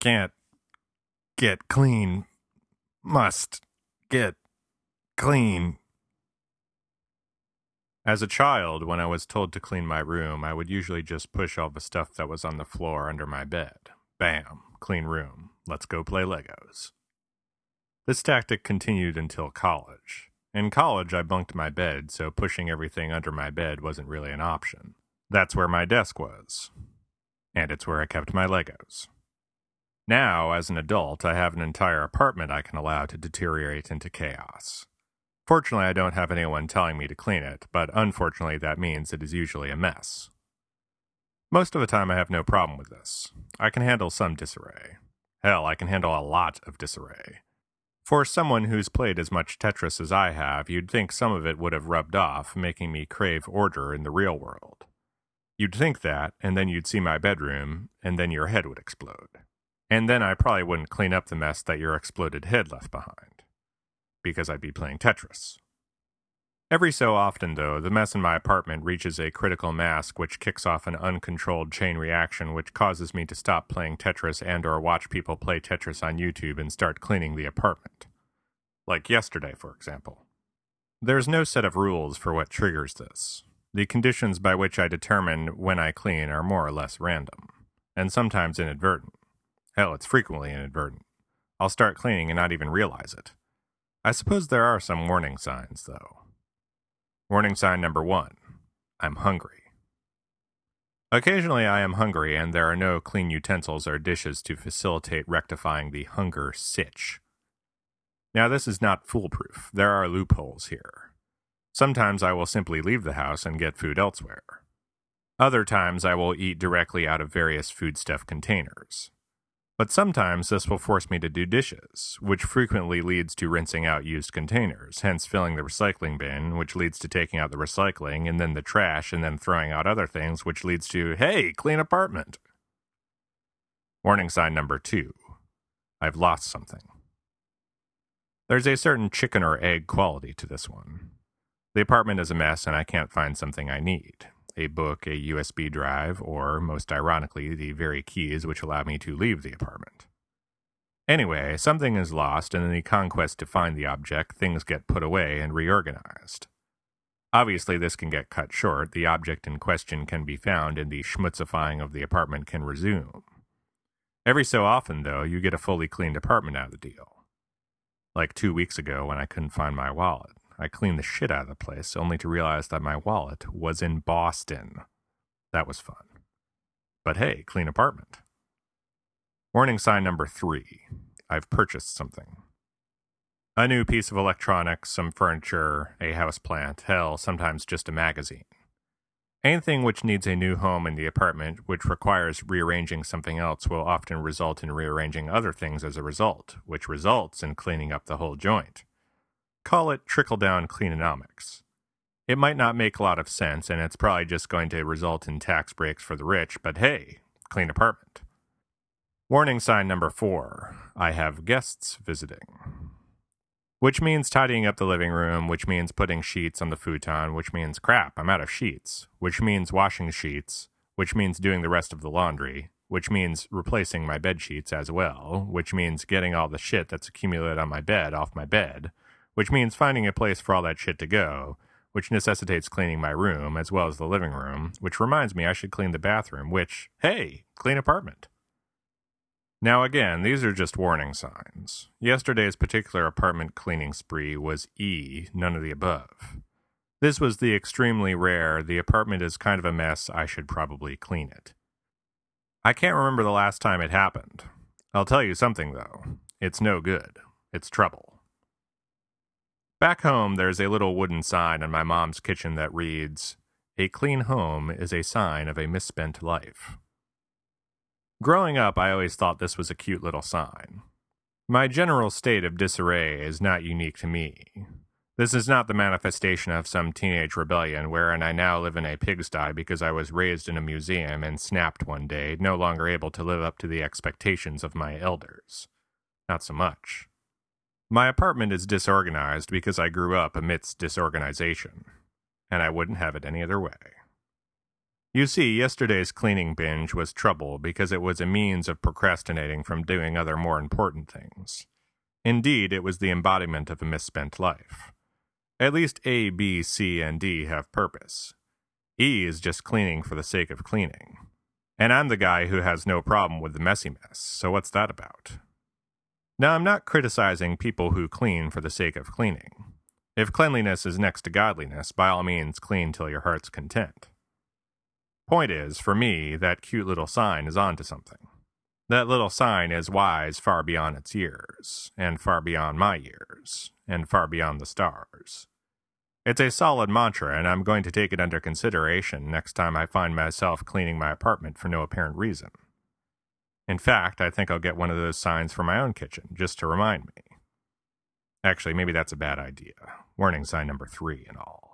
Can't get clean. Must get clean. As a child, when I was told to clean my room, I would usually just push all the stuff that was on the floor under my bed. Bam, clean room. Let's go play Legos. This tactic continued until college. In college, I bunked my bed, so pushing everything under my bed wasn't really an option. That's where my desk was. And it's where I kept my Legos. Now, as an adult, I have an entire apartment I can allow to deteriorate into chaos. Fortunately, I don't have anyone telling me to clean it, but unfortunately, that means it is usually a mess. Most of the time, I have no problem with this. I can handle some disarray. Hell, I can handle a lot of disarray. For someone who's played as much Tetris as I have, you'd think some of it would have rubbed off, making me crave order in the real world. You'd think that, and then you'd see my bedroom, and then your head would explode. And then I probably wouldn't clean up the mess that your exploded head left behind because I'd be playing Tetris. Every so often, though, the mess in my apartment reaches a critical mass which kicks off an uncontrolled chain reaction which causes me to stop playing Tetris and or watch people play Tetris on YouTube and start cleaning the apartment. Like yesterday, for example. There's no set of rules for what triggers this. The conditions by which I determine when I clean are more or less random, and sometimes inadvertent. Hell, it's frequently inadvertent. I'll start cleaning and not even realize it. I suppose there are some warning signs, though. Warning sign number one I'm hungry. Occasionally I am hungry, and there are no clean utensils or dishes to facilitate rectifying the hunger sitch. Now, this is not foolproof. There are loopholes here. Sometimes I will simply leave the house and get food elsewhere. Other times I will eat directly out of various foodstuff containers. But sometimes this will force me to do dishes, which frequently leads to rinsing out used containers, hence filling the recycling bin, which leads to taking out the recycling, and then the trash, and then throwing out other things, which leads to, hey, clean apartment. Warning sign number two I've lost something. There's a certain chicken or egg quality to this one. The apartment is a mess, and I can't find something I need a book, a USB drive, or, most ironically, the very keys which allow me to leave the apartment. Anyway, something is lost, and in the conquest to find the object, things get put away and reorganized. Obviously, this can get cut short. The object in question can be found, and the schmutzifying of the apartment can resume. Every so often, though, you get a fully cleaned apartment out of the deal. Like two weeks ago when I couldn't find my wallet. I cleaned the shit out of the place, only to realize that my wallet was in Boston. That was fun. But hey, clean apartment. Warning sign number three I've purchased something. A new piece of electronics, some furniture, a house plant, hell, sometimes just a magazine. Anything which needs a new home in the apartment, which requires rearranging something else, will often result in rearranging other things as a result, which results in cleaning up the whole joint. Call it trickle down cleanomics. It might not make a lot of sense, and it's probably just going to result in tax breaks for the rich, but hey, clean apartment. Warning sign number four I have guests visiting. Which means tidying up the living room, which means putting sheets on the futon, which means crap, I'm out of sheets, which means washing sheets, which means doing the rest of the laundry, which means replacing my bed sheets as well, which means getting all the shit that's accumulated on my bed off my bed, which means finding a place for all that shit to go, which necessitates cleaning my room as well as the living room, which reminds me I should clean the bathroom, which, hey, clean apartment. Now, again, these are just warning signs. Yesterday's particular apartment cleaning spree was E, none of the above. This was the extremely rare, the apartment is kind of a mess, I should probably clean it. I can't remember the last time it happened. I'll tell you something, though. It's no good. It's trouble. Back home, there's a little wooden sign in my mom's kitchen that reads, A clean home is a sign of a misspent life. Growing up, I always thought this was a cute little sign. My general state of disarray is not unique to me. This is not the manifestation of some teenage rebellion wherein I now live in a pigsty because I was raised in a museum and snapped one day, no longer able to live up to the expectations of my elders. Not so much. My apartment is disorganized because I grew up amidst disorganization, and I wouldn't have it any other way. You see, yesterday's cleaning binge was trouble because it was a means of procrastinating from doing other more important things. Indeed, it was the embodiment of a misspent life. At least A, B, C, and D have purpose. E is just cleaning for the sake of cleaning. And I'm the guy who has no problem with the messy mess, so what's that about? Now, I'm not criticizing people who clean for the sake of cleaning. If cleanliness is next to godliness, by all means clean till your heart's content. Point is, for me, that cute little sign is onto something. That little sign is wise far beyond its years, and far beyond my years, and far beyond the stars. It's a solid mantra, and I'm going to take it under consideration next time I find myself cleaning my apartment for no apparent reason. In fact, I think I'll get one of those signs for my own kitchen, just to remind me. Actually, maybe that's a bad idea. Warning sign number three and all.